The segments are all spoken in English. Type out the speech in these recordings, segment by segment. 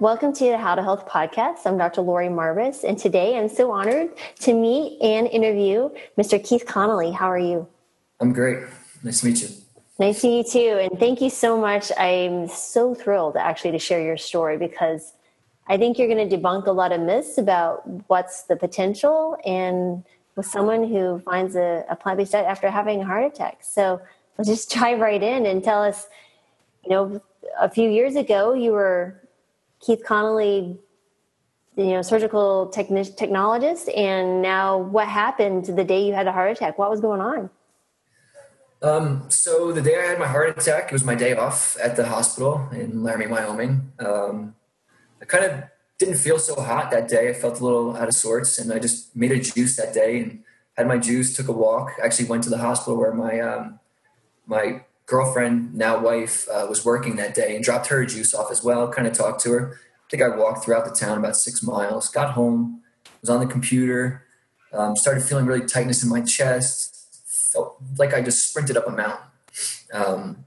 Welcome to the How to Health podcast. I'm Dr. Lori Marvis, and today I'm so honored to meet and interview Mr. Keith Connolly. How are you? I'm great. Nice to meet you. Nice to meet you too, and thank you so much. I'm so thrilled actually to share your story because I think you're going to debunk a lot of myths about what's the potential and with someone who finds a, a plant-based diet after having a heart attack. So let's just dive right in and tell us. You know, a few years ago, you were Keith Connolly, you know, surgical techni- technologist, and now what happened the day you had a heart attack? What was going on? Um, so the day I had my heart attack, it was my day off at the hospital in Laramie, Wyoming. Um, I kind of didn't feel so hot that day. I felt a little out of sorts, and I just made a juice that day and had my juice. Took a walk. Actually, went to the hospital where my um, my girlfriend, now wife, uh, was working that day and dropped her juice off as well. Kind of talked to her. I think I walked throughout the town about six miles. Got home, was on the computer, um, started feeling really tightness in my chest. Felt like I just sprinted up a mountain. Um,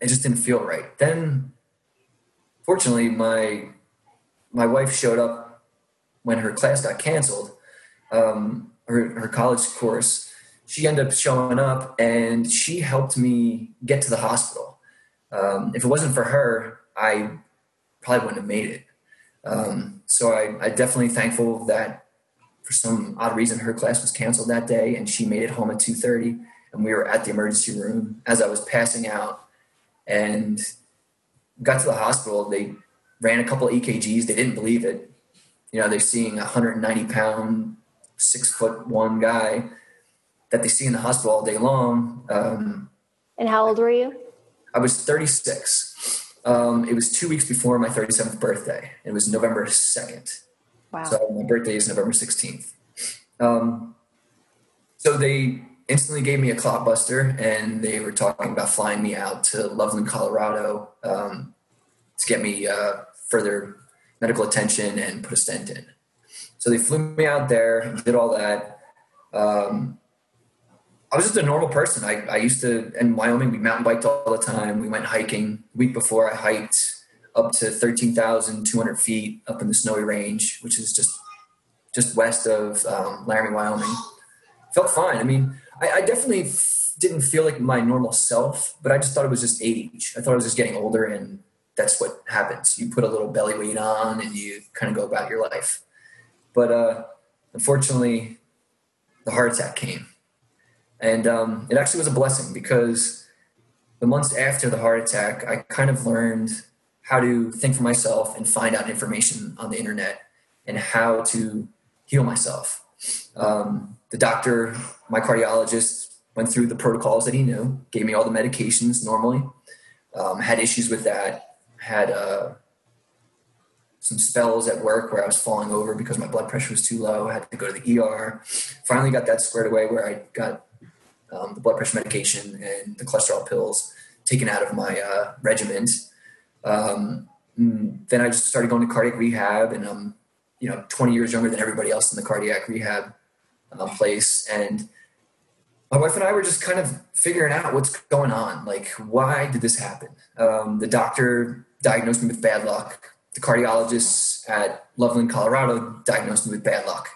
it just didn't feel right. Then, fortunately, my my wife showed up when her class got canceled, um, her, her college course, she ended up showing up and she helped me get to the hospital. Um, if it wasn't for her, I probably wouldn't have made it. Um, so I, I definitely thankful that for some odd reason her class was canceled that day and she made it home at 2.30 and we were at the emergency room as i was passing out and got to the hospital they ran a couple ekgs they didn't believe it you know they're seeing a 190 pound six foot one guy that they see in the hospital all day long. Um, and how old were you? I was 36. Um, it was two weeks before my 37th birthday. It was November 2nd. Wow. So my birthday is November 16th. Um, so they instantly gave me a clot buster and they were talking about flying me out to Loveland, Colorado um, to get me uh, further medical attention and put a stent in. So they flew me out there, did all that. Um, I was just a normal person. I, I used to in Wyoming we mountain biked all the time. We went hiking. week before I hiked up to thirteen thousand two hundred feet up in the Snowy Range, which is just just west of um, Laramie, Wyoming. Felt fine. I mean, I, I definitely f- didn't feel like my normal self, but I just thought it was just age. I thought I was just getting older, and that's what happens. You put a little belly weight on, and you kind of go about your life. But uh, unfortunately, the heart attack came and um, it actually was a blessing because the months after the heart attack, I kind of learned how to think for myself and find out information on the internet and how to heal myself. Um, the doctor, my cardiologist, went through the protocols that he knew, gave me all the medications normally. Um, had issues with that. Had uh, some spells at work where I was falling over because my blood pressure was too low. I had to go to the ER. Finally got that squared away where I got um, the blood pressure medication and the cholesterol pills taken out of my uh, regiment. Um, then I just started going to cardiac rehab, and I'm, you know, 20 years younger than everybody else in the cardiac rehab uh, place. And my wife and I were just kind of figuring out what's going on. Like, why did this happen? Um, the doctor diagnosed me with bad luck. The cardiologist at Loveland, Colorado, diagnosed me with bad luck.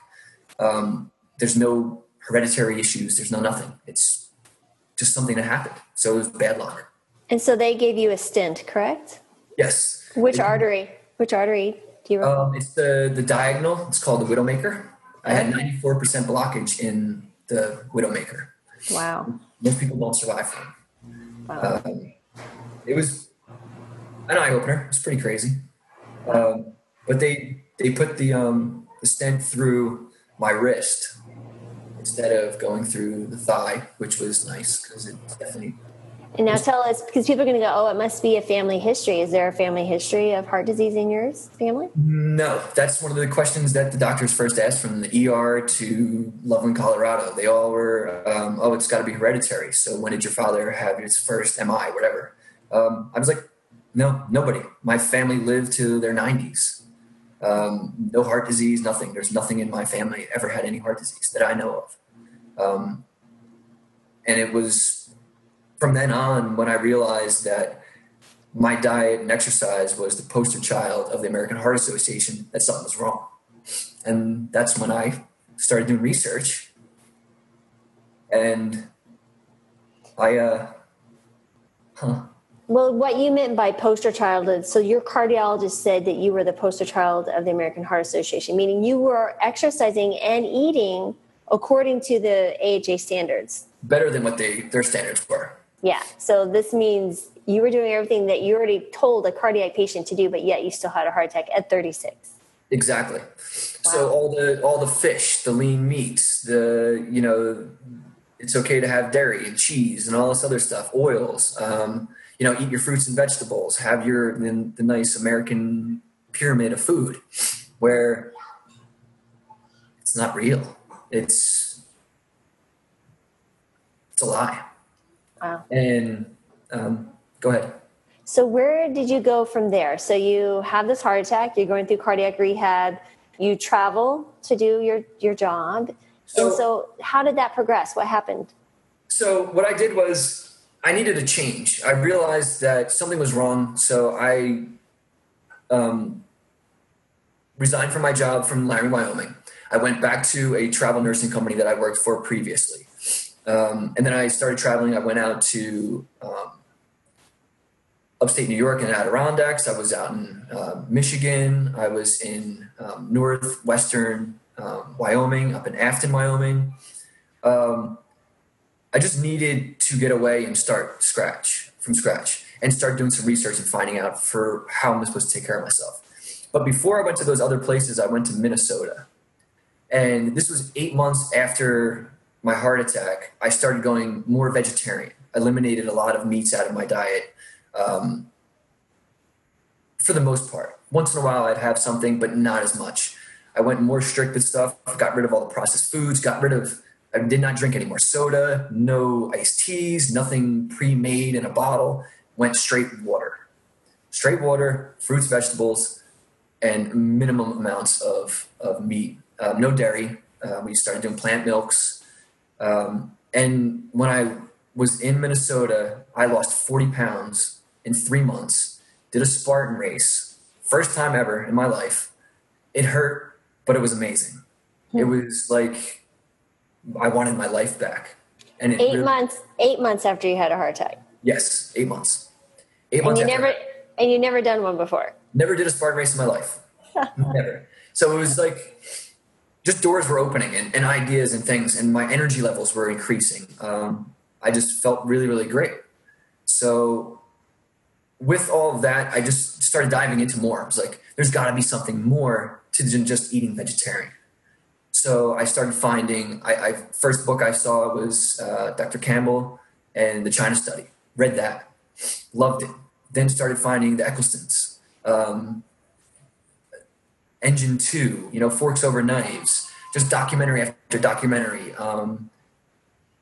Um, there's no hereditary issues. There's no nothing. It's just something that happened. So it was bad luck. And so they gave you a stent, correct? Yes. Which it, artery? Which artery do you Um, it's the, the diagonal. It's called the Widowmaker. I had 94% blockage in the Widowmaker. Wow. Most people don't survive from Wow. Um, it was an eye opener. It's pretty crazy. Um, but they they put the um, the stent through my wrist instead of going through the thigh, which was nice because it definitely. And now tell us, because people are going to go, oh, it must be a family history. Is there a family history of heart disease in yours family? No, that's one of the questions that the doctors first asked from the ER to Loveland, Colorado. They all were, um, oh, it's got to be hereditary. So when did your father have his first MI, whatever? Um, I was like, no, nobody. My family lived to their 90s. Um, no heart disease, nothing. There's nothing in my family ever had any heart disease that I know of. Um, and it was from then on when I realized that my diet and exercise was the poster child of the American Heart Association that something was wrong. And that's when I started doing research. And I, uh, huh. Well, what you meant by poster child, so your cardiologist said that you were the poster child of the American Heart Association, meaning you were exercising and eating according to the AHA standards. Better than what they their standards were. Yeah. So this means you were doing everything that you already told a cardiac patient to do, but yet you still had a heart attack at 36. Exactly. Wow. So all the all the fish, the lean meats, the you know, it's okay to have dairy and cheese and all this other stuff, oils. Um, you know, eat your fruits and vegetables. Have your the, the nice American pyramid of food, where it's not real. It's it's a lie. Wow. And um, go ahead. So where did you go from there? So you have this heart attack. You're going through cardiac rehab. You travel to do your your job. So, and so how did that progress? What happened? So what I did was I needed a change. I realized that something was wrong. So I um, resigned from my job from Laramie, Wyoming. I went back to a travel nursing company that I worked for previously. Um, and then I started traveling. I went out to um, upstate New York and Adirondacks. I was out in uh, Michigan. I was in um, northwestern um, Wyoming, up in Afton, Wyoming. Um, I just needed to get away and start scratch from scratch and start doing some research and finding out for how I'm supposed to take care of myself. But before I went to those other places, I went to Minnesota. And this was eight months after my heart attack, I started going more vegetarian. eliminated a lot of meats out of my diet um, for the most part. Once in a while, I'd have something, but not as much. I went more strict with stuff, got rid of all the processed foods, got rid of, I did not drink any more soda, no iced teas, nothing pre made in a bottle, went straight water. Straight water, fruits, vegetables, and minimum amounts of, of meat. Um, no dairy. Uh, we started doing plant milks, um, and when I was in Minnesota, I lost 40 pounds in three months, did a Spartan race, first time ever in my life. It hurt, but it was amazing. Hmm. It was like I wanted my life back. And eight really, months, eight months after you had a heart attack. Yes, eight months. Eight and months. You never, and you never done one before. Never did a Spartan race in my life. never. So it was like just doors were opening and, and, ideas and things, and my energy levels were increasing. Um, I just felt really, really great. So, with all of that, I just started diving into more. I was like, there's got to be something more to than just eating vegetarian. So I started finding. I, I first book I saw was uh, Dr. Campbell and the China Study. Read that, loved it. Then started finding the Esselstyns. Um, Engine Two, you know, Forks Over Knives, just documentary after documentary. Um,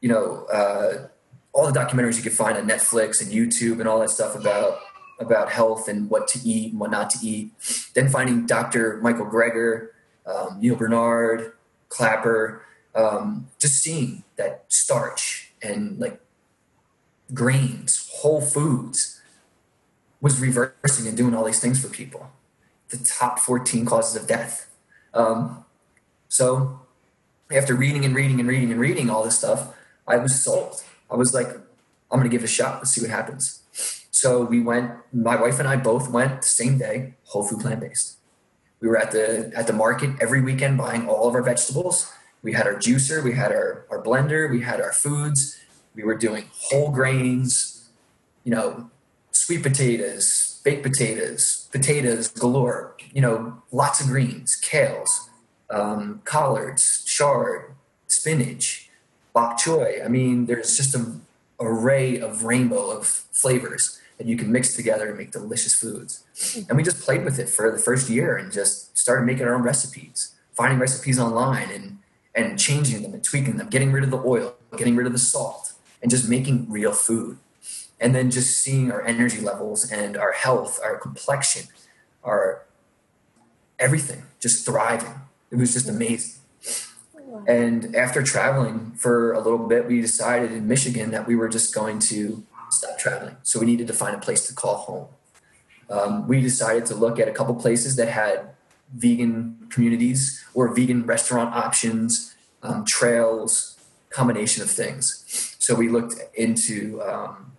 you know, uh, all the documentaries you could find on Netflix and YouTube and all that stuff about about health and what to eat and what not to eat. Then finding Dr. Michael Greger, um, Neal Barnard, Klaper, um, just seeing that starch and like grains, whole foods was reversing and doing all these things for people the top 14 causes of death. Um, so after reading and reading and reading and reading all this stuff, I was sold. I was like, I'm going to give it a shot. Let's see what happens. So we went, my wife and I both went the same day, whole food plant based. We were at the, at the market every weekend buying all of our vegetables. We had our juicer, we had our, our blender, we had our foods. We were doing whole grains, you know, sweet potatoes, baked potatoes, potatoes galore, you know, lots of greens, kales, um, collards, chard, spinach, bok choy. I mean, there's just an array of rainbow of flavors that you can mix together and make delicious foods. Mm-hmm. And we just played with it for the first year and just started making our own recipes, finding recipes online and and changing them and tweaking them, getting rid of the oil, getting rid of the salt, and just making real food and then just seeing our energy levels and our health, our complexion, our everything just thriving. It was just mm-hmm. amazing. And after traveling for a little bit, we decided in Michigan that we were just going to stop traveling. So we needed to find a place to call home. um, we decided to look at a couple places that had vegan communities or vegan restaurant options, um, trails, combination of things. So we looked into, um,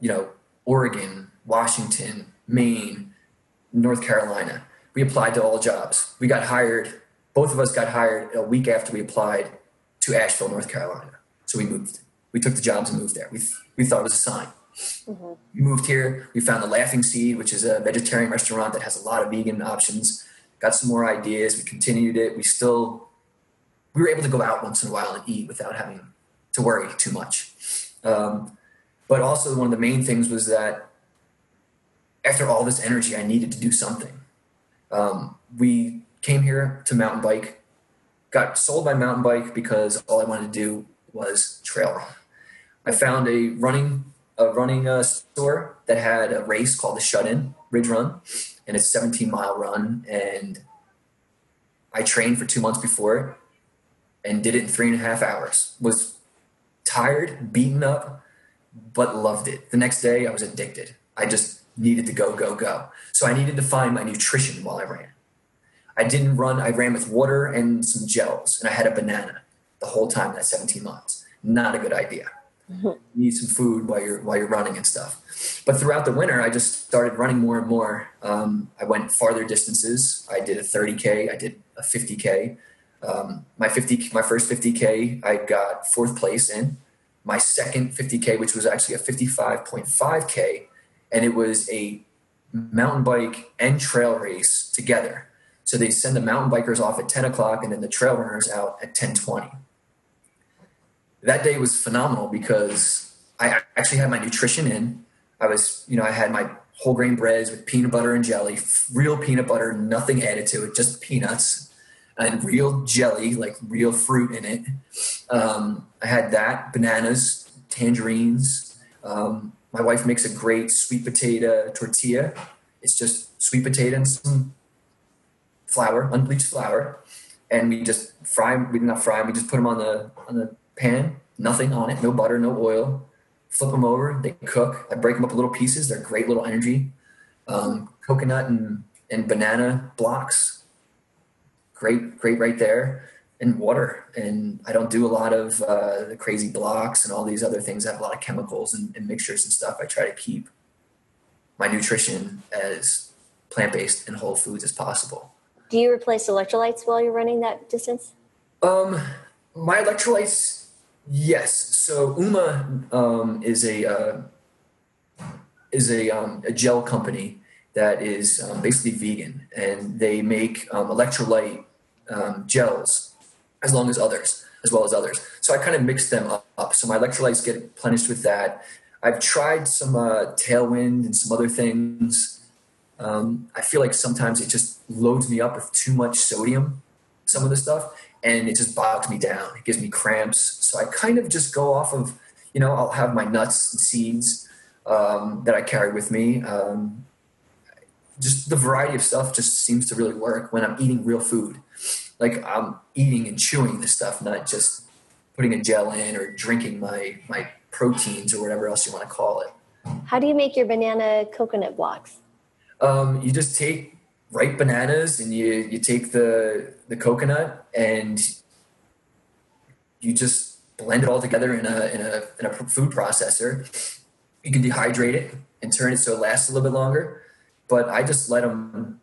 you know, Oregon, Washington, Maine, North Carolina. We applied to all jobs. We got hired. Both of us got hired a week after we applied to Asheville, North Carolina. So we moved. We took the jobs and moved there. We, we thought it was a sign. Mm-hmm. We moved here. We found the Laughing Seed, which is a vegetarian restaurant that has a lot of vegan options. Got some more ideas. We continued it. We still we were able to go out once in a while and eat without having to worry too much. Um, but also one of the main things was that after all this energy, I needed to do something. Um, we came here to mountain bike, got sold by mountain bike because all I wanted to do was trail run. I found a running a running uh, store that had a race called the Shut In Ridge Run, and it's a 17 mile run. And I trained for two months before it and did it in three and a half hours. Was tired, beaten up, but loved it. The next day, I was addicted. I just needed to go, go, go. So I needed to find my nutrition while I ran. I didn't run, I ran with water and some gels, and I had a banana the whole time that 17 miles. Not a good idea. Need some food while you're while you're running and stuff. But throughout the winter, I just started running more and more. Um, I went farther distances. I did a 30k. I did a 50k. Um, my 50, my first 50k, I got fourth place in. My second 50k, which was actually a 55.5k, and it was a mountain bike and trail race together. So they send the mountain bikers off at 10 o'clock, and then the trail runners out at 10:20 that day was phenomenal because I actually had my nutrition in. I was, you know, I had my whole grain breads with peanut butter and jelly, real peanut butter, nothing added to it, just peanuts and real jelly, like real fruit in it. Um, I had that, bananas, tangerines. Um, my wife makes a great sweet potato tortilla. It's just sweet potato and some flour, unbleached flour, and we just fry them. We did not fry them. We just put them on the on the pan, nothing on it, no butter, no oil. Flip them over, they cook. I break them up in little pieces. They're great little energy. Um, coconut and, and banana blocks, great, great right there. And water. And I don't do a lot of uh, the crazy blocks and all these other things that have a lot of chemicals and, and mixtures and stuff. I try to keep my nutrition as plant based and whole foods as possible. Do you replace electrolytes while you're running that distance? Um, my electrolytes Yes. So Huma um, is a uh, is a, um, a gel company that is um, basically vegan, and they make um, electrolyte um, gels as long as others, as well as others. So I kind of mix them up. So my electrolytes get replenished with that. I've tried some uh, Tailwind and some other things. Um, I feel like sometimes it just loads me up with too much sodium. Some of the stuff, and it just bogs me down. It gives me cramps. So I kind of just go off of, you know, I'll have my nuts and seeds um, that I carry with me. Um, just the variety of stuff just seems to really work when I'm eating real food. Like I'm eating and chewing this stuff, not just putting a gel in or drinking my my proteins or whatever else you want to call it. How do you make your banana coconut blocks? Um, you just take ripe bananas and you you take the the coconut and you just blend it all together in a in a in a food processor. You can dehydrate it and turn it so it lasts a little bit longer. But I just let them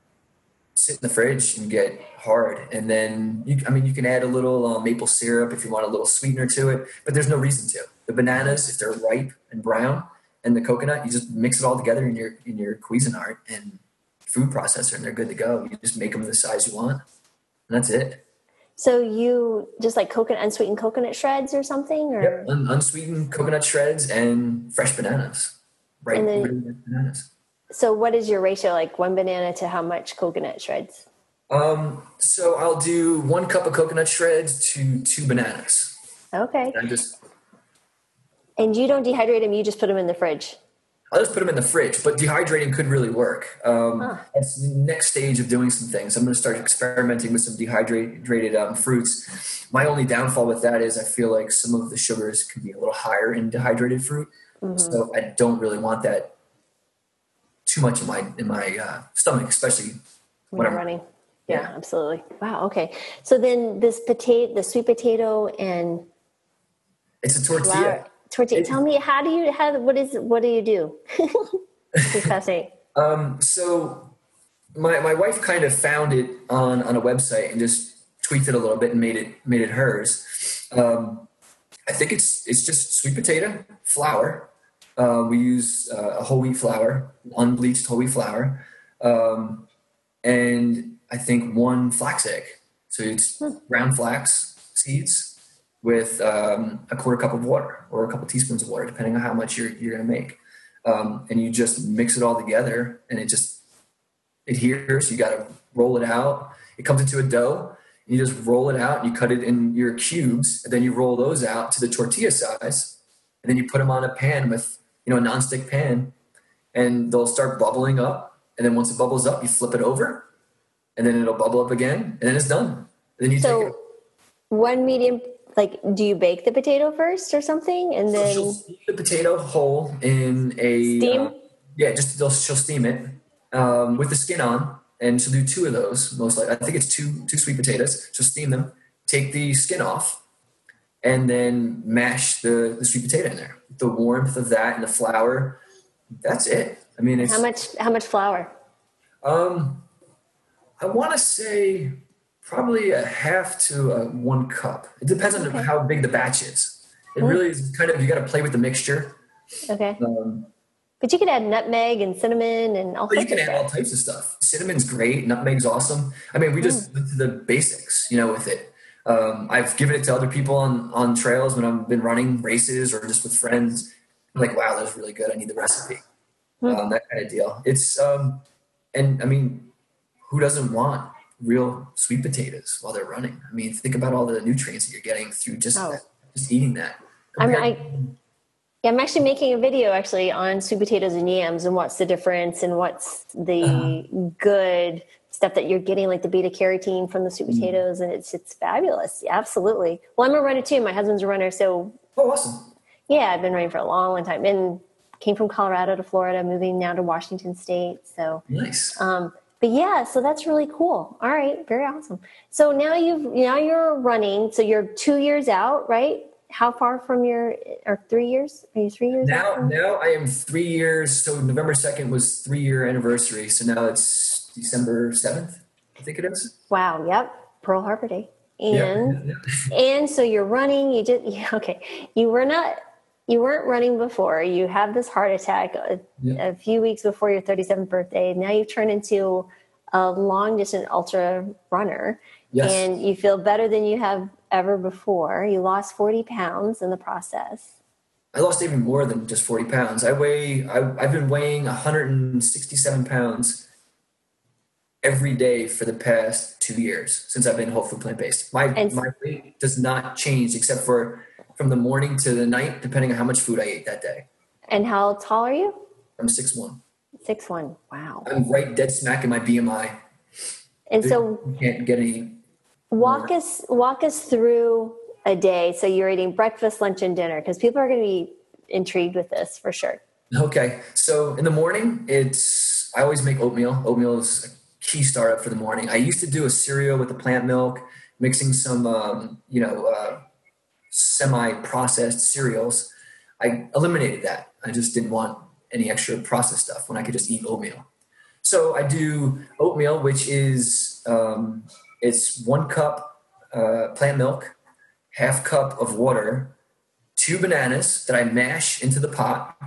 sit in the fridge and get hard. And then, you, I mean, you can add a little uh, maple syrup if you want a little sweetener to it, but there's no reason to. The bananas, if they're ripe and brown, and the coconut, you just mix it all together in your in your Cuisinart, and food processor and they're good to go. You just make them the size you want, and that's it. So you just like coconut unsweetened coconut shreds or something, or yep, un- unsweetened coconut shreds and fresh bananas, right? Then, bananas. So what is your ratio? Like one banana to how much coconut shreds? Um, so I'll do one cup of coconut shreds to two bananas. Okay. And just. And you don't dehydrate them; you just put them in the fridge. I'll just put them in the fridge, but dehydrating could really work. Um, huh. That's the next stage of doing some things. I'm going to start experimenting with some dehydrated um, fruits. My only downfall with that is I feel like some of the sugars can be a little higher in dehydrated fruit. Mm-hmm. So I don't really want that too much in my in my uh, stomach, especially when, when I'm running. Yeah, yeah, absolutely. Wow. Okay. So then this potato, the sweet potato, and it's a tortilla. Flour, Tell me, how do you have? What is? What do you do? fascinating. Um. So my my wife kind of found it on on a website and just tweaked it a little bit and made it made it hers. Um, I think it's it's just sweet potato flour. Uh, we use uh, a whole wheat flour, unbleached whole wheat flour, um, and I think one flax egg. So it's hmm. ground flax seeds with um, a quarter cup of water or a couple teaspoons of water, depending on how much you're you're going to make. Um, and you just mix it all together, and it just adheres. You got to roll it out. It comes into a dough. You just roll it out. And you cut it in your cubes, and then you roll those out to the tortilla size, and then you put them on a pan with you know a nonstick pan, and they'll start bubbling up. And then once it bubbles up, you flip it over, and then it'll bubble up again, and then it's done. And then you so take it. one medium. Like, do you bake the potato first or something, and then so the potato whole in a steam? Uh, yeah, just she'll steam it um, with the skin on, and she'll do two of those. Most likely, I think it's two two sweet potatoes. She'll steam them, take the skin off, and then mash the, the sweet potato in there. The warmth of that and the flour, that's it. I mean, how much how much flour? Um, I want to say probably a half to a one cup. It depends on okay. how big the batch is. It mm. really is kind of you got to play with the mixture. Okay. Um, but you could add nutmeg and cinnamon and all. You can add all types of stuff. Cinnamon's great. Nutmeg's awesome. I mean, we just mm. went to the basics, you know, with it. Um, I've given it to other people on on trails when I've been running races or just with friends. I'm like, wow, that's really good. I need the recipe. Mm. Um, that kind of deal. It's um, and I mean, who doesn't want real sweet potatoes while they're running? I mean, think about all the nutrients that you're getting through just oh. that, just eating that. I mean, I yeah, I'm actually making a video actually on sweet potatoes and yams and what's the difference and what's the uh-huh. good stuff that you're getting, like the beta carotene from the sweet mm. potatoes, mm. and it's it's fabulous. Yeah, absolutely. Well, I'm a runner too. My husband's a runner, so oh, awesome. Yeah, I've been running for a long, long time, and came from Colorado to Florida, moving now to Washington State. So nice. Um, but yeah, so that's really cool. All right, very awesome. So now you've now you're running. So you're two years out, right? how far from your or three years are you three years now now i am three years so november 2nd was three year anniversary so now it's december 7th i think it is wow yep pearl harbor day and yeah, and so you're running you did yeah, okay you were not you weren't running before you have this heart attack a, yeah. a few weeks before your 37th birthday now you've turned into a long distance ultra runner yes. and you feel better than you have ever before. You lost 40 pounds in the process. I lost even more than just 40 pounds. I weigh, I, have been weighing 167 pounds every day for the past two years since I've been whole food plant based. My, and, my weight does not change except for from the morning to the night, depending on how much food I ate that day. And how tall are you? I'm six one. Six one. Wow. I'm right dead smack in my BMI. And so you can't get any Walk us walk us through a day. So you're eating breakfast, lunch, and dinner because people are going to be intrigued with this for sure. Okay, so in the morning, it's I always make oatmeal. Oatmeal is a key startup for the morning. I used to do a cereal with the plant milk, mixing some um, you know uh, semi-processed cereals. I eliminated that. I just didn't want any extra processed stuff when I could just eat oatmeal. So I do oatmeal, which is um, it's one cup uh, plant milk, half cup of water, two bananas that I mash into the pot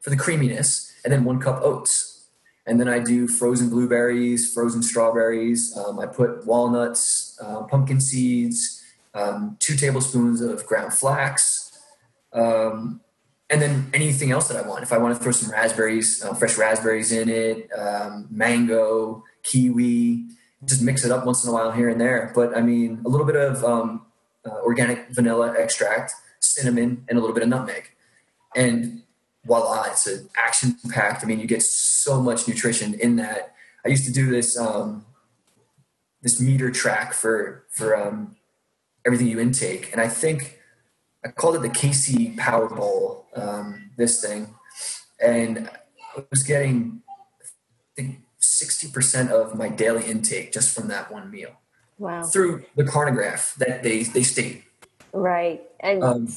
for the creaminess, and then one cup oats. And then I do frozen blueberries, frozen strawberries. Um, I put walnuts, uh, pumpkin seeds, um, two tablespoons of ground flax, um, and then anything else that I want. If I want to throw some raspberries, uh, fresh raspberries in it, um, mango, kiwi, just mix it up once in a while here and there. But I mean, a little bit of um, uh, organic vanilla extract, cinnamon, and a little bit of nutmeg. And voila, it's an action packed. I mean, you get so much nutrition in that. I used to do this um, this meter track for for um, everything you intake, and I think I called it the KC Power Bowl. Um, this thing, and I was getting I think 60% of my daily intake just from that one meal. Wow. Through the chronograph that they, they state. Right. And um,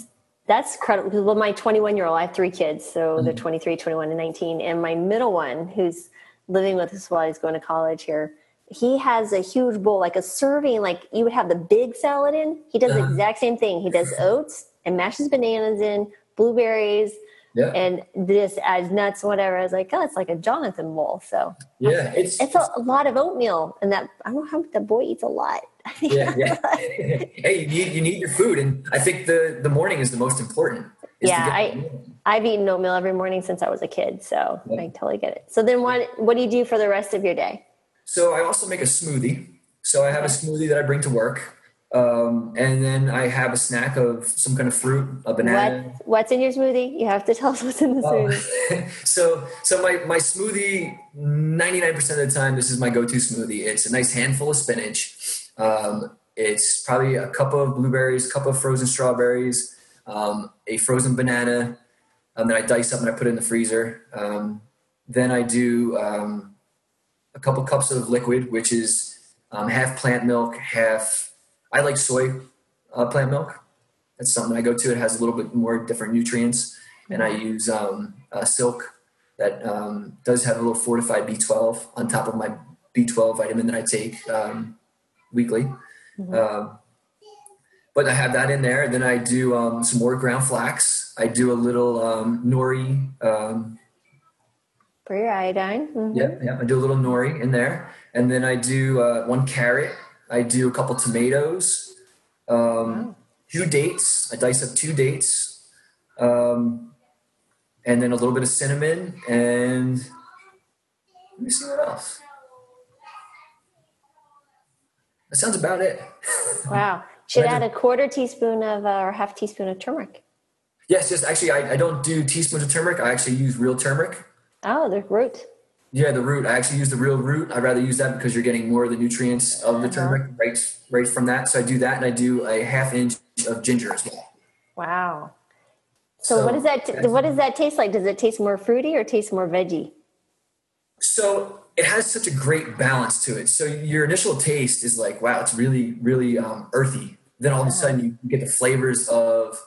that's incredible. Well, my 21 year old, I have three kids. So mm-hmm. they're 23, 21, and 19. And my middle one, who's living with us while he's going to college here, he has a huge bowl, like a serving, like you would have the big salad in. He does uh-huh. the exact same thing. He does oats and mashes bananas in, blueberries, yeah. and this adds nuts, whatever. I was like, oh, it's like a Jonathan bowl. So yeah, it's it's a, a lot of oatmeal, and that I don't know how the boy eats a lot. yeah, yeah. hey, you need you need your food, and I think the the morning is the most important. Yeah, I I've eaten oatmeal every morning since I was a kid, so yeah. I totally get it. So then, what what do you do for the rest of your day? So I also make a smoothie. So I have a smoothie that I bring to work. Um, and then I have a snack of some kind of fruit, a banana. What, what's in your smoothie? You have to tell us what's in the smoothie. so, so my, my smoothie, 99% of the time, this is my go-to smoothie. It's a nice handful of spinach. Um, it's probably a cup of blueberries, cup of frozen strawberries, um, a frozen banana, um, that I dice up and I put in the freezer. Um, then I do um, a couple cups of liquid, which is um, half plant milk, half I like soy uh, plant milk. That's something I go to. It has a little bit more different nutrients, and I use um, uh, silk that um, does have a little fortified B12 on top of my B12 vitamin that I take um, weekly. Mm-hmm. Um, but I have that in there. Then I do um, some more ground flax. I do a little um, nori. For your iodine. Mm-hmm. Yeah, yeah. I do a little nori in there, and then I do uh, one carrot I do a couple tomatoes, um, wow. two dates. I dice up two dates, um, and then a little bit of cinnamon. And let me see what else. That sounds about it. Wow. Should add a quarter teaspoon of uh, or half teaspoon of turmeric. Yes, just actually, I, I don't do teaspoons of turmeric. I actually use real turmeric. Oh, the root. Yeah, the root. I actually use the real root. I'd rather use that because you're getting more of the nutrients of the uh-huh. turmeric right, right from that. So I do that, and I do a half inch of ginger as well. Wow. So, so what does that t- what does that taste like? Does it taste more fruity or taste more veggie? So it has such a great balance to it. So your initial taste is like, wow, it's really really um, earthy. Then all of a uh-huh. sudden you get the flavors of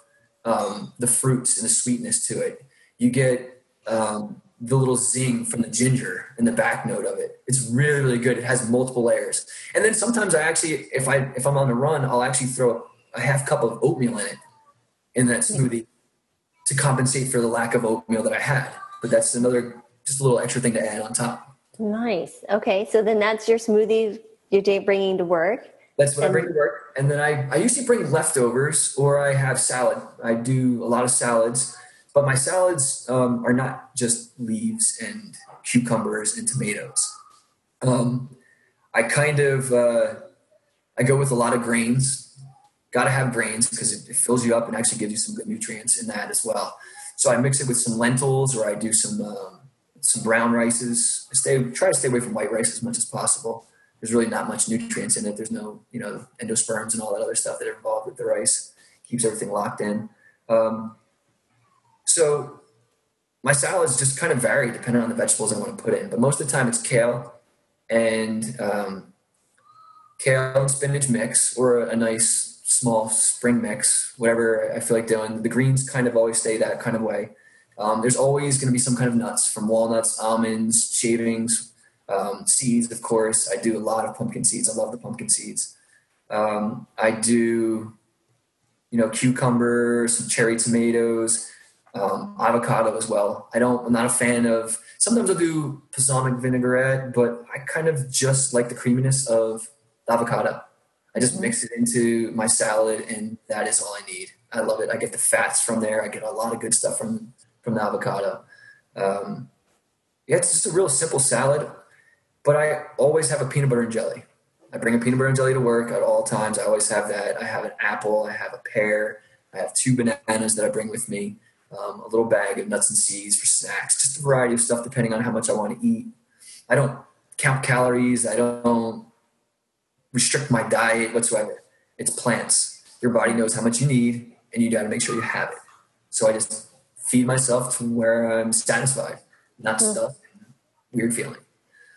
um, the fruits and the sweetness to it. You get um, the little zing from the ginger in the back note of it. It's really, really good. It has multiple layers. And then sometimes I actually, if I if I'm on the run, I'll actually throw a half cup of oatmeal in it in that smoothie to compensate for the lack of oatmeal that I had. But that's another just a little extra thing to add on top. Nice. Okay, so then that's your smoothie you're bringing to work. That's what and- I bring to work. And then I, I usually bring leftovers or I have salad. I do a lot of salads but my salads um, are not just leaves and cucumbers and tomatoes. Um, I kind of uh, I go with a lot of grains. Got to have grains because it, it, fills you up and actually gives you some good nutrients in that as well. So I mix it with some lentils, or I do some um, some brown rices. I stay try to stay away from white rice as much as possible. There's really not much nutrients in it. There's no you know endosperms and all that other stuff that are involved with the rice. Keeps everything locked in. Um, so my salads just kind of vary depending on the vegetables I want to put in. But most of the time it's kale and um, kale and spinach mix or a nice small spring mix, whatever I feel like doing. The greens kind of always stay that kind of way. Um, there's always going to be some kind of nuts from walnuts, almonds, shavings, um, seeds, of course. I do a lot of pumpkin seeds. I love the pumpkin seeds. Um, I do, you know, cucumbers, some cherry tomatoes um, avocado as well. I don't. I'm not a fan of. Sometimes I'll do balsamic vinaigrette, but I kind of just like the creaminess of the avocado. I just mix it into my salad, and that is all I need. I love it. I get the fats from there. I get a lot of good stuff from from the avocado. Um, yeah, it's just a real simple salad, but I always have a peanut butter and jelly. I bring a peanut butter and jelly to work at all times. I always have that. I have an apple. I have a pear. I have two bananas that I bring with me um, a little bag of nuts and seeds for snacks, just a variety of stuff depending on how much I want to eat. I don't count calories. I don't restrict my diet whatsoever. It's plants. Your body knows how much you need, and you got to make sure you have it. So I just feed myself to where I'm satisfied, not mm. stuff weird feeling.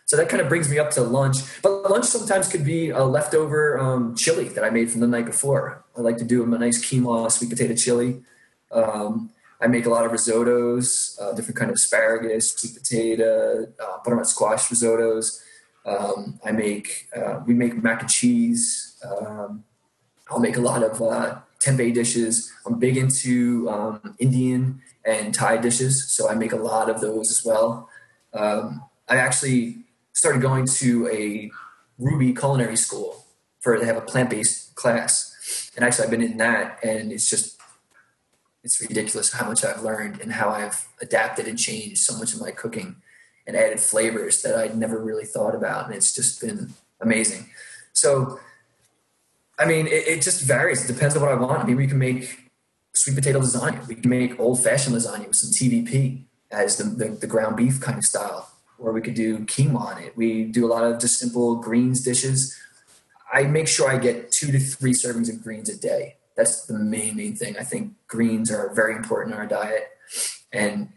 So that kind of brings me up to lunch. But lunch sometimes could be a leftover um, chili that I made from the night before. I like to do a nice quinoa sweet potato chili. Um, I make a lot of risottos, uh, different kind of asparagus, sweet potato, uh, butternut squash risottos. Um, I make uh, we make mac and cheese. Um, I'll make a lot of uh, tempeh dishes. I'm big into um, Indian and Thai dishes, so I make a lot of those as well. Um, I actually started going to a Rouxbe culinary school for they have a plant based class, and actually I've been in that, and it's just it's ridiculous how much I've learned and how I've adapted and changed so much of my cooking and added flavors that I'd never really thought about, and it's just been amazing. So, I mean, it, it just varies. It depends on what I want. I mean, we can make sweet potato lasagna. We can make old fashioned lasagna with some TVP as the, the, the ground beef kind of style, or we could do quinoa on it. We do a lot of just simple greens dishes. I make sure I get two to three servings of greens a day that's the main main thing. I think greens are very important in our diet, and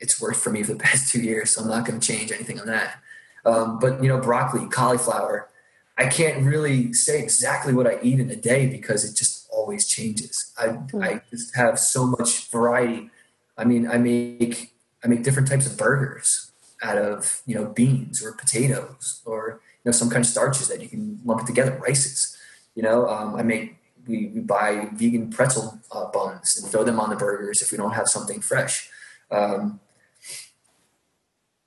it's worked for me for the past two years. So I'm not going to change anything on that. Um, but you know, broccoli, cauliflower, I can't really say exactly what I eat in a day because it just always changes. I, mm. I just have so much variety. I mean, I make I make different types of burgers out of you know beans or potatoes or you know some kind of starches that you can lump it together, rices. You know, um, I make we, we buy vegan pretzel uh, buns and throw them on the burgers if we don't have something fresh. Um,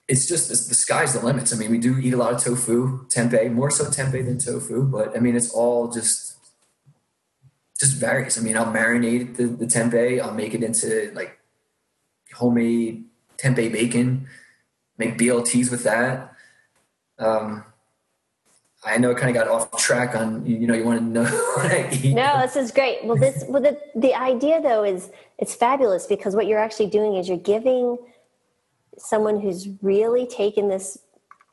it's just the, the sky's the limits. I mean, we do eat a lot of tofu, tempeh, more so tempeh than tofu, but I mean, it's all just just varies. I mean, I'll marinate the, the tempeh, I'll make it into like homemade tempeh bacon, make BLTs with that. Um, I know it kind of got off track on you know you want to know. No, this is great. Well, this well the the idea though is it's fabulous because what you're actually doing is you're giving someone who's really taken this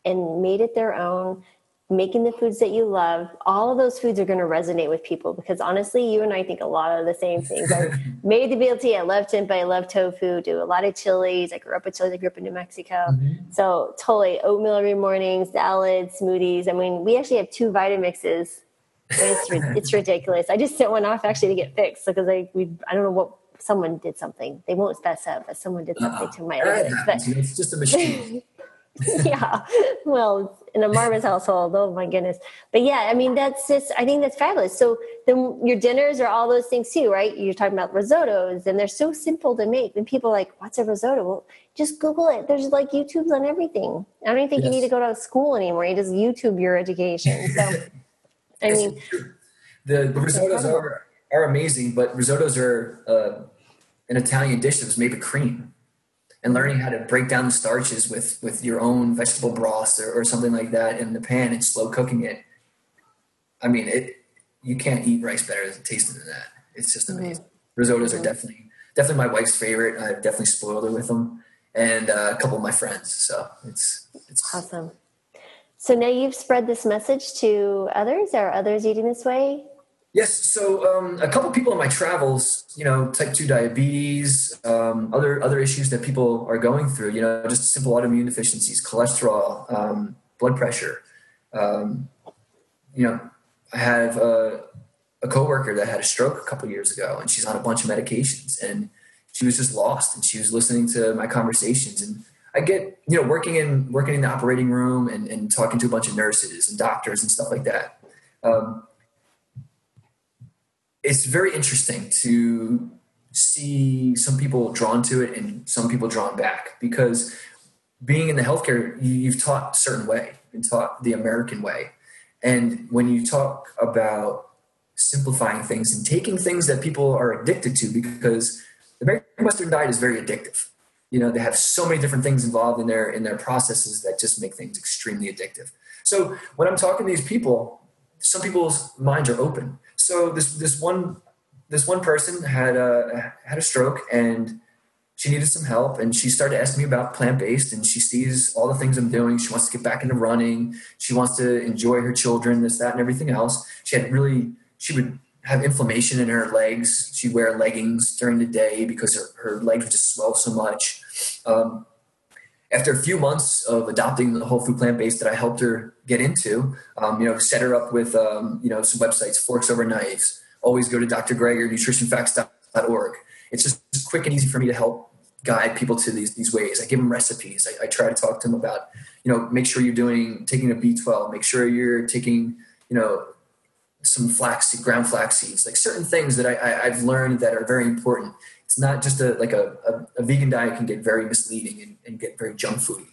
and made it their own making the foods that you love, all of those foods are going to resonate with people because honestly, you and I think a lot of the same things. I made the BLT. I love tempeh. I love tofu. Do a lot of chilies. I grew up with chilies. I grew up in New Mexico. Mm-hmm. So totally oatmeal every morning, salads smoothies. I mean, we actually have two Vitamixes. It's, it's ridiculous. I just sent one off actually to get fixed because I we I don't know what someone did something. They won't specify, but someone did something uh, to my. But, it's just a machine. yeah. Well, in a Marvis household, oh my goodness. But yeah, I mean, that's just, I think that's fabulous. So then your dinners are all those things too, right? You're talking about risottos and they're so simple to make. And people are like, what's a risotto? Well, just Google it. There's like YouTubes on everything. I don't even think yes. you need to go to school anymore. You just YouTube your education. So, I mean, the, the risottos are, are amazing, but risottos are uh, an Italian dish that's made with cream and learning how to break down the starches with with your own vegetable broth or, or something like that in the pan and slow cooking it. I mean, it you can't eat rice better than tasting than that. It's just mm-hmm. amazing. Mm-hmm. Risottos are definitely definitely my wife's favorite. I've definitely spoiled her with them, and uh, a couple of my friends. So it's it's awesome. So now you've spread this message to others. Are others eating this way? Yes. So um, a couple people in my travels, you know, type two diabetes, um, other other issues that people are going through. You know, just simple autoimmune deficiencies, cholesterol, um, blood pressure. Um, you know, I have a, a coworker that had a stroke a couple years ago, and she's on a bunch of medications, and she was just lost, and she was listening to my conversations, and I get you know working in working in the operating room and, and talking to a bunch of nurses and doctors and stuff like that. Um, it's very interesting to see some people drawn to it and some people drawn back because being in the healthcare, you've taught a certain way, been taught the American way. And when you talk about simplifying things and taking things that people are addicted to, because the American Western diet is very addictive. You know, they have so many different things involved in their in their processes that just make things extremely addictive. So when I'm talking to these people, some people's minds are open so this this one this one person had a had a stroke and she needed some help and she started asking me about plant-based and she sees all the things i'm doing. She wants to get back into running. She wants to enjoy her children this that and everything else. She had really she would have inflammation in her legs. She'd wear leggings during the day because her, her legs would just swell so much. Um, after a few months of adopting the whole food plant based that I helped her get into, um, you know, set her up with, um, you know, some websites, Forks Over Knives. Always go to Dr. Greger, nutritionfacts.org. It's just quick and easy for me to help guide people to these, these ways. I give them recipes. I, I try to talk to them about, you know, make sure you're doing, taking a B12, make sure you're taking, you know, some flax, ground flax seeds, like certain things that I, I, I've learned that are very important it's not just a like a, a, a vegan diet can get very misleading and, and get very junk foody.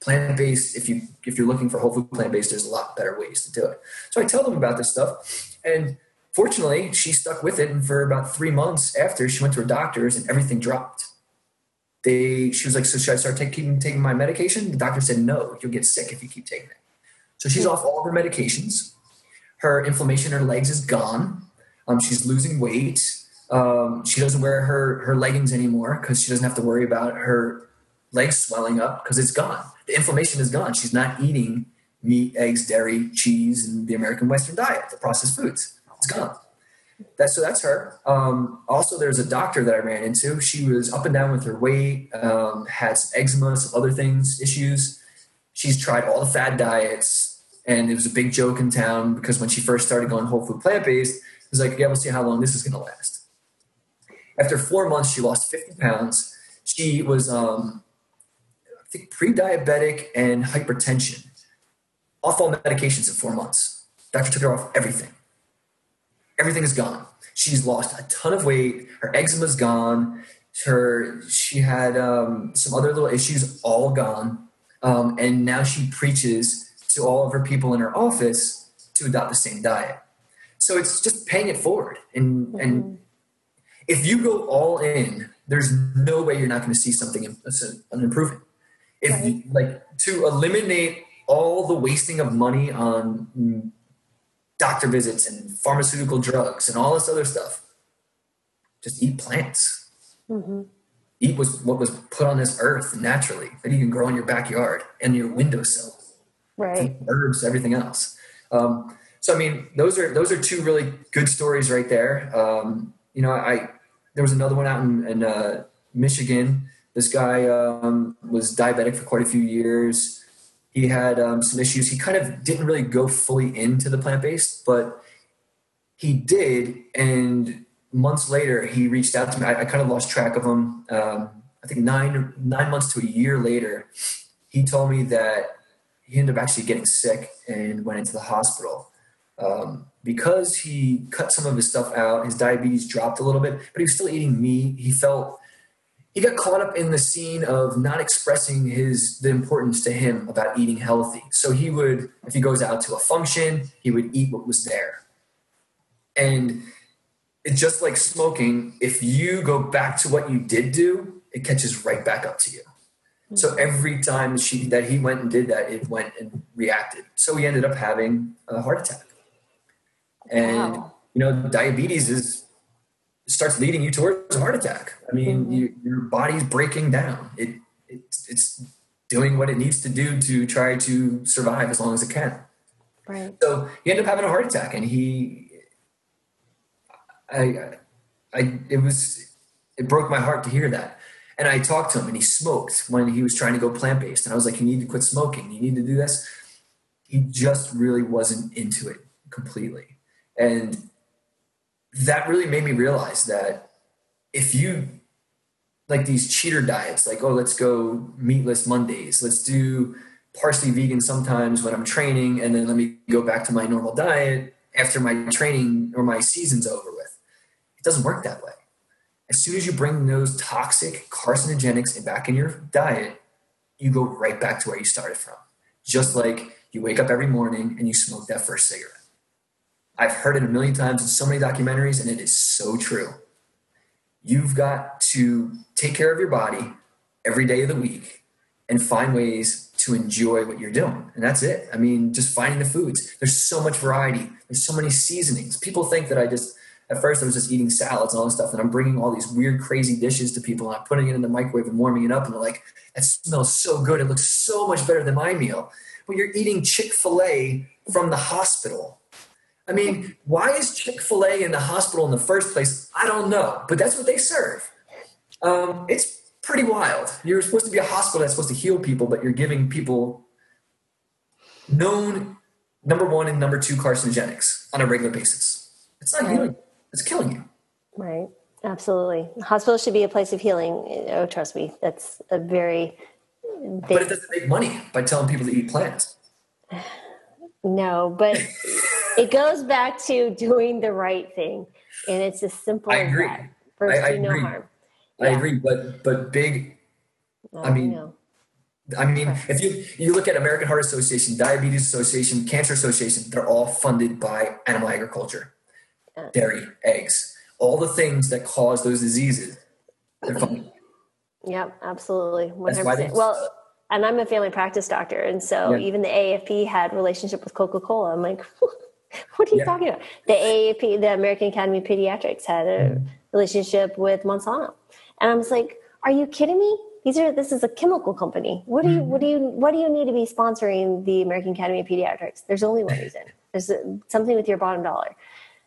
Plant based, if you if you're looking for whole food plant based, there's a lot better ways to do it. So I tell them about this stuff, and fortunately, she stuck with it. And for about three months after, she went to her doctors, and everything dropped. They, she was like, "So should I start taking taking my medication?" The doctor said, "No, you'll get sick if you keep taking it." So she's off all of her medications. Her inflammation in her legs is gone. Um, she's losing weight. Um, she doesn't wear her her leggings anymore because she doesn't have to worry about her legs swelling up because it's gone. The inflammation is gone. She's not eating meat, eggs, dairy, cheese, and the American Western diet, the processed foods. It's gone. That's so that's her. Um, also, there's a doctor that I ran into. She was up and down with her weight, um, had some eczema, some other things, issues. She's tried all the fad diets, and it was a big joke in town because when she first started going whole food plant based, it was like, yeah, we'll see how long this is going to last. After four months, she lost 50 pounds. She was, um, I think, pre diabetic and hypertension. Off all medications in four months. Doctor took her off everything. Everything is gone. She's lost a ton of weight. Her eczema's gone. Her she had um, some other little issues, all gone. Um, and now she preaches to all of her people in her office to adopt the same diet. So it's just paying it forward and mm-hmm. and if you go all in, there's no way you're not going to see something an improvement. If right. you, like to eliminate all the wasting of money on doctor visits and pharmaceutical drugs and all this other stuff, just eat plants. Mm-hmm. Eat was what was put on this earth naturally that you can grow in your backyard and your windowsill. Right. Herbs, everything else. Um, so I mean, those are those are two really good stories right there. Um, you know, I there was another one out in, in uh, Michigan. This guy um, was diabetic for quite a few years. He had um, some issues. He kind of didn't really go fully into the plant based, but he did. And months later, he reached out to me. I, I kind of lost track of him. Um, I think nine nine months to a year later, he told me that he ended up actually getting sick and went into the hospital. Um, because he cut some of his stuff out, his diabetes dropped a little bit, but he was still eating meat. He felt he got caught up in the scene of not expressing his the importance to him about eating healthy. So he would, if he goes out to a function, he would eat what was there. And it's just like smoking. If you go back to what you did do, it catches right back up to you. So every time she, that he went and did that, it went and reacted. So he ended up having a heart attack and wow. you know diabetes is starts leading you towards a heart attack i mean mm-hmm. you, your body's breaking down it, it it's doing what it needs to do to try to survive as long as it can right so he ended up having a heart attack and he i i it was it broke my heart to hear that and I talked to him and he smoked when he was trying to go plant based. And I was like, you need to quit smoking. You need to do this. He just really wasn't into it completely. And that really made me realize that if you like these cheater diets, like, oh, let's go meatless Mondays, let's do partially vegan sometimes when I'm training, and then let me go back to my normal diet after my training or my season's over with. It doesn't work that way. As soon as you bring those toxic carcinogenics back in your diet, you go right back to where you started from. Just like you wake up every morning and you smoke that first cigarette. I've heard it a million times in so many documentaries, and it is so true. You've got to take care of your body every day of the week and find ways to enjoy what you're doing. And that's it. I mean, just finding the foods. There's so much variety, there's so many seasonings. People think that I just, at first, I was just eating salads and all this stuff, and I'm bringing all these weird, crazy dishes to people, and I'm putting it in the microwave and warming it up, and they're like, that smells so good. It looks so much better than my meal. But you're eating Chick fil A from the hospital I mean, why is Chick fil A in the hospital in the first place? I don't know, but that's what they serve. Um, it's pretty wild. You're supposed to be a hospital that's supposed to heal people, but you're giving people known number one and number two carcinogenics on a regular basis. It's not right. healing, it's killing you. Right. Absolutely. Hospitals should be a place of healing. Oh, trust me. That's a very. Big... But it doesn't make money by telling people to eat plants. No, but it goes back to doing the right thing. And it's as simple I agree. as that. First, I, I do no harm. I agree, but but big. I, I mean. I mean, if you you look at American Heart Association, Diabetes Association, Cancer Association, they're all funded by animal agriculture, uh. dairy, eggs, all the things that cause those diseases. They're funded. Yep, absolutely, one hundred percent. Well, and I'm a family practice doctor, and so yeah. even the AFP had relationship with Coca Cola. I'm like, what are you yeah. talking about? The AAP, the American Academy of Pediatrics, had a mm. relationship with Monsanto, and I was like, are you kidding me? these are this is a chemical company. What do you what do you what do you need to be sponsoring the American Academy of Pediatrics? There's only one reason. There's something with your bottom dollar.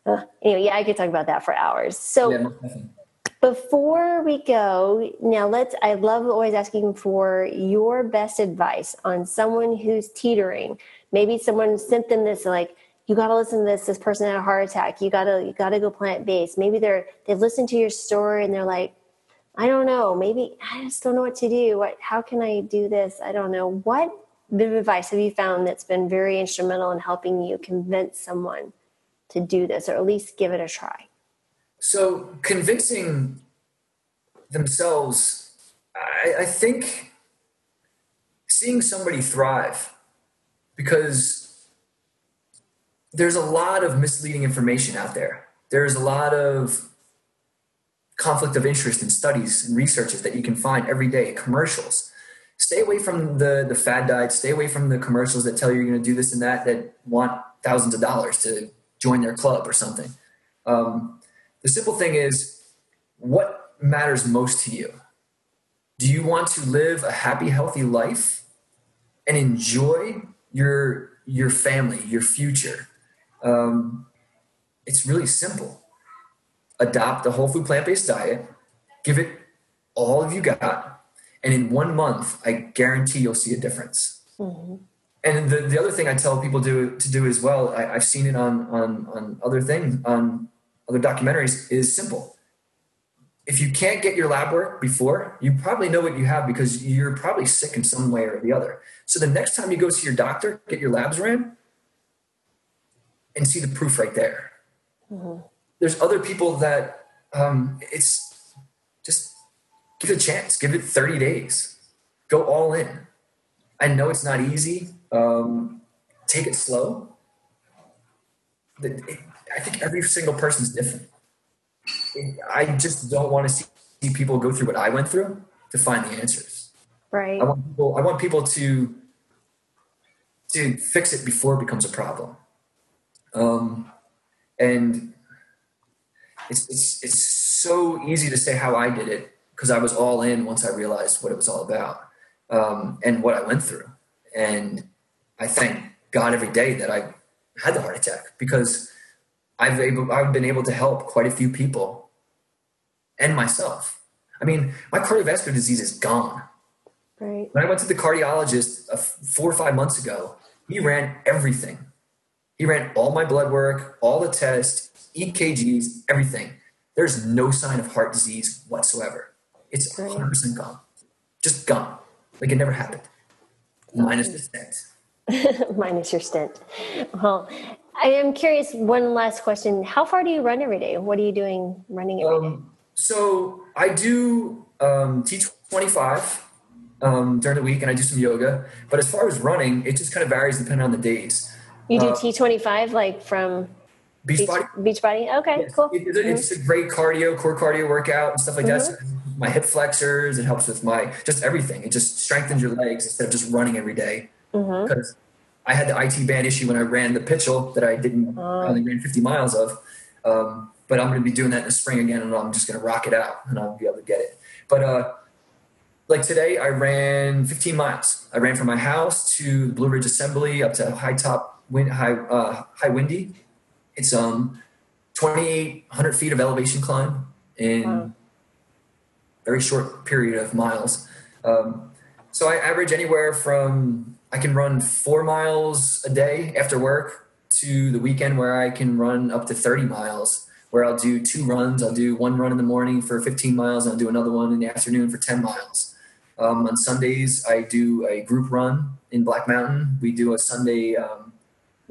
Uh, anyway, yeah, I could talk about that for hours. So yeah, before we go, now let's I love always asking for your best advice on someone who's teetering. Maybe someone sent them this like you got to listen to this this person had a heart attack you got to you got to go plant based maybe they're they've listened to your story and they're like I don't know. Maybe I just don't know what to do. What, how can I do this? I don't know. What bit of advice have you found that's been very instrumental in helping you convince someone to do this or at least give it a try? So, convincing themselves, I, I think seeing somebody thrive because there's a lot of misleading information out there. There's a lot of conflict of interest in studies and researches that you can find every day, commercials. Stay away from the, the fad diets, stay away from the commercials that tell you you're going to do this and that, that want thousands of dollars to join their club or something. Um, the simple thing is what matters most to you? Do you want to live a happy, healthy life and enjoy your your family, your future? Um, it's really simple adopt a whole food plant based diet, give it all of you got, and in one month, I guarantee you'll see a difference. Mm-hmm. And the, the other thing I tell people do, to do as well, I, have seen it on, on, on other things, on other documentaries, is simple. If you can't get your lab work before, you probably know what you have because you're probably sick in some way or the other. So the next time you go see your doctor, get your labs ran and see the proof right there. Mm-hmm there's other people that um, it's just give it a chance, give it 30 days, go all in. I know it's not easy. Um, take it slow. I think every single person is different. I just don't want to see people go through what I went through to find the answers. Right. I want people. I want people to to fix it before it becomes a problem. Um, and it's, it's, it's so easy to say how I did it because I was all in once I realized what it was all about um, and what I went through. And I thank God every day that I had the heart attack because I've, able, I've been able to help quite a few people and myself. I mean, my cardiovascular disease is gone. Right. When I went to the cardiologist uh, four or five months ago, he ran everything. He ran all my blood work, all the tests, EKGs, everything. There's no sign of heart disease whatsoever. It's 100% gone. Just gone. Like it never happened. Minus the stent. Minus your stent. Well, I am curious. One last question: How far do you run every day? What are you doing running every um, day? So I do um, T25 um, during the week, and I do some yoga. But as far as running, it just kind of varies depending on the days. You do uh, T25 like from Beachbody. Beach body. Okay, yes. cool. It, it's mm-hmm. a great cardio, core cardio workout and stuff like mm-hmm. that. So my hip flexors. It helps with my just everything. It just strengthens your legs instead of just running every day. Mm-hmm. Because I had the IT band issue when I ran the Pitchell that I didn't. I oh. only ran 50 miles of. Um, but I'm going to be doing that in the spring again, and I'm just going to rock it out, and I'll be able to get it. But uh, like today, I ran 15 miles. I ran from my house to Blue Ridge Assembly up to High Top, wind, High uh, High Windy, it's um 2,800 feet of elevation climb in wow. very short period of miles. Um, so I average anywhere from I can run four miles a day after work to the weekend where I can run up to 30 miles, where I'll do two runs. I'll do one run in the morning for 15 miles, and I'll do another one in the afternoon for 10 miles. Um, on Sundays, I do a group run in Black Mountain. We do a Sunday um,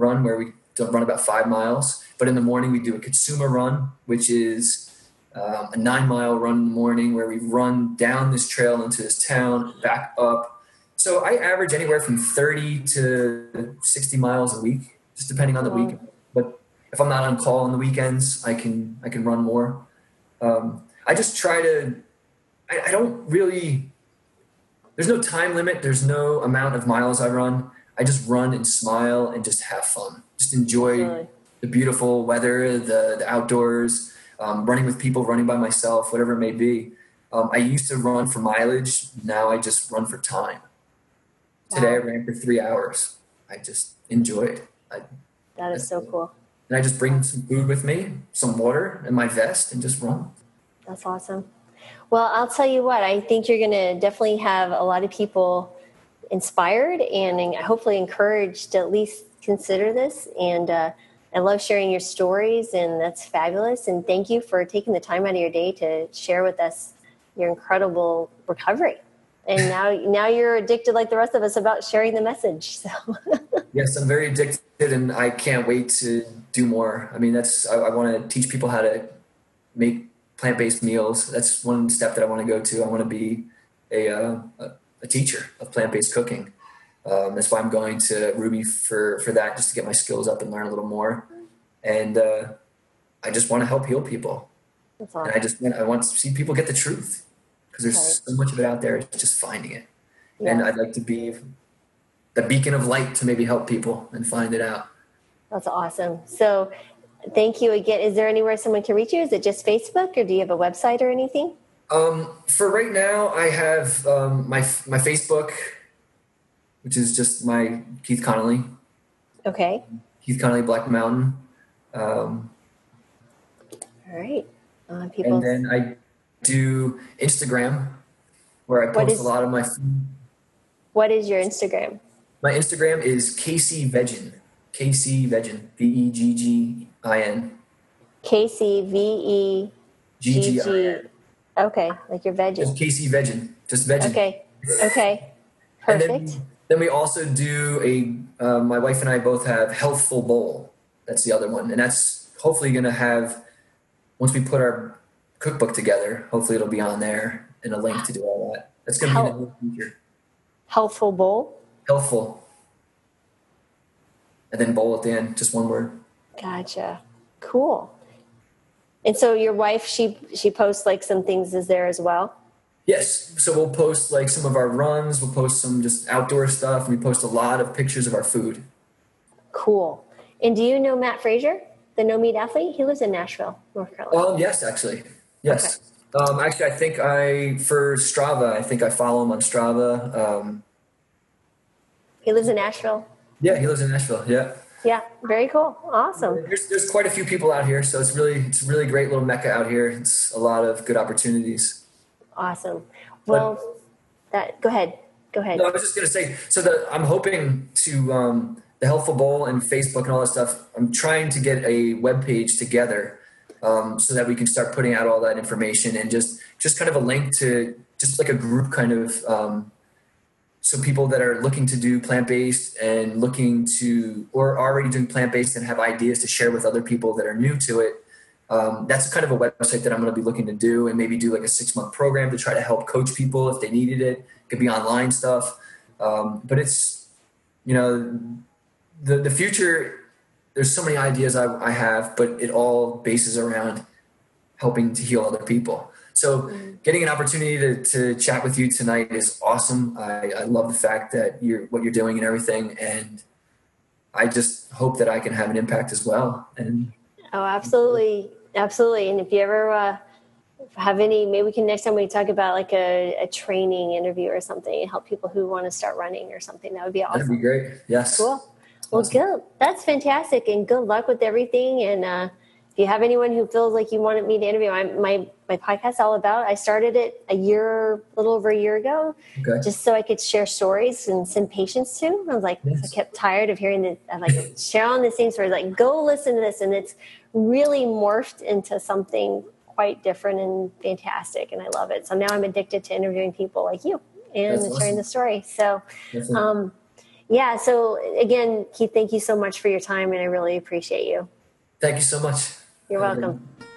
run where we run about five miles. But in the morning, we do a consumer run, which is um, a nine mile run in the morning where we run down this trail into this town, back up. So I average anywhere from 30 to 60 miles a week, just depending on the wow. week. But if I'm not on call on the weekends, I can I can run more. Um, I just try to. I, I don't really. There's no time limit. There's no amount of miles I run. I just run and smile and just have fun. Just enjoy the beautiful weather, the, the outdoors um, running with people, running by myself, whatever it may be. Um, I used to run for mileage. Now I just run for time. Today. I ran for three hours. I just enjoy it. I, that is so cool. And I just bring some food with me, some water, and my vest, and just run. That's awesome. Well, I'll tell you what. I think you're going to definitely have a lot of people inspired and hopefully encouraged to at least consider this and. Uh, I love sharing your stories, and that's fabulous. And thank you for taking the time out of your day to share with us your incredible recovery. And now, now you're addicted, like the rest of us, about sharing the message. So. yes, I'm very addicted, and I can't wait to do more. I mean, that's I, I want to teach people how to make plant-based meals. That's one step that I want to go to. I want to be a, uh, a teacher of plant-based cooking. Um, that's why I'm going to Rouxbe for for that, just to get my skills up and learn a little more. And uh, I just want to help heal people. Awesome. And I just want, I want to see people get the truth because there's right. so much of it out there. It's just finding it. Yeah. And I'd like to be the beacon of light to maybe help people and find it out. That's awesome. So thank you again. Is there anywhere someone can reach you? Is it just Facebook or do you have a website or anything? Um, for right now, I have um, my my Facebook which is just my Keith Connolly. Okay. Keith Connolly Black Mountain. Um, All right. Uh, people. And then I do Instagram, where I post is, a lot of my food. What is your Instagram? My Instagram is Casey Veggin. Casey Veggin. V E G G I N. Casey V E G G. Okay, like your veggin. Just Casey Veggin. Just veggin. Okay. Okay. Perfect. Then we also do a, uh, my wife and I both have Healthful Bowl. That's the other one. And that's hopefully going to have, once we put our cookbook together, hopefully it'll be on there and a link to do all that. That's going to be the new feature. Healthful Bowl? Healthful. And then bowl at the end, just one word. Gotcha. Cool. And so your wife, she she posts like some things is there as well? Yes. So we'll post like some of our runs. We'll post some just outdoor stuff. We post a lot of pictures of our food. Cool. And do you know Matt Frazier, the no meat athlete? He lives in Asheville, North Carolina. Um, yes, actually. Yes. Okay. Um, actually, I think I, for Strava, I think I follow him on Strava. Um, he lives in Asheville. Yeah, he lives in Asheville. Yeah. Yeah, very cool. Awesome. There's, there's quite a few people out here, so it's really it's really great little mecca out here. It's a lot of good opportunities. Awesome. Well, but, that go ahead. Go ahead. No, I was just going to say. So the, I'm hoping to um, the Healthful Bowl and Facebook and all that stuff. I'm trying to get a web page together um, so that we can start putting out all that information and just just kind of a link to just like a group kind of um, so people that are looking to do plant-based and looking to or already doing plant-based and have ideas to share with other people that are new to it um, that's kind of a website that I'm going to be looking to do and maybe do like a six month program to try to help coach people if they needed it. It could be online stuff. Um, but it's, you know, the, the future, there's so many ideas I, I have, but it all bases around helping to heal other people. So mm-hmm. getting an opportunity to, to chat with you tonight is awesome. I, I love the fact that you're what you're doing and everything. And I just hope that I can have an impact as well. And Oh, absolutely. Absolutely. And if you ever uh, have any, maybe we can next time we talk about like a, a training interview or something and help people who want to start running or something. That would be awesome. That'd be great. Yes. Cool. Well, awesome. good. That's fantastic. And good luck with everything. And uh, you have anyone who feels like you wanted me to interview, my my, my podcast all about. I started it a year, a little over a year ago, okay. just so I could share stories and send patients to. I was like, yes. I kept tired of hearing the I'm like sharing the same stories. Like, go listen to this, and it's really morphed into something quite different and fantastic, and I love it. So now I'm addicted to interviewing people like you and That's sharing awesome. the story. So, um, yeah. So again, Keith, thank you so much for your time, and I really appreciate you. Thank you so much. You're welcome.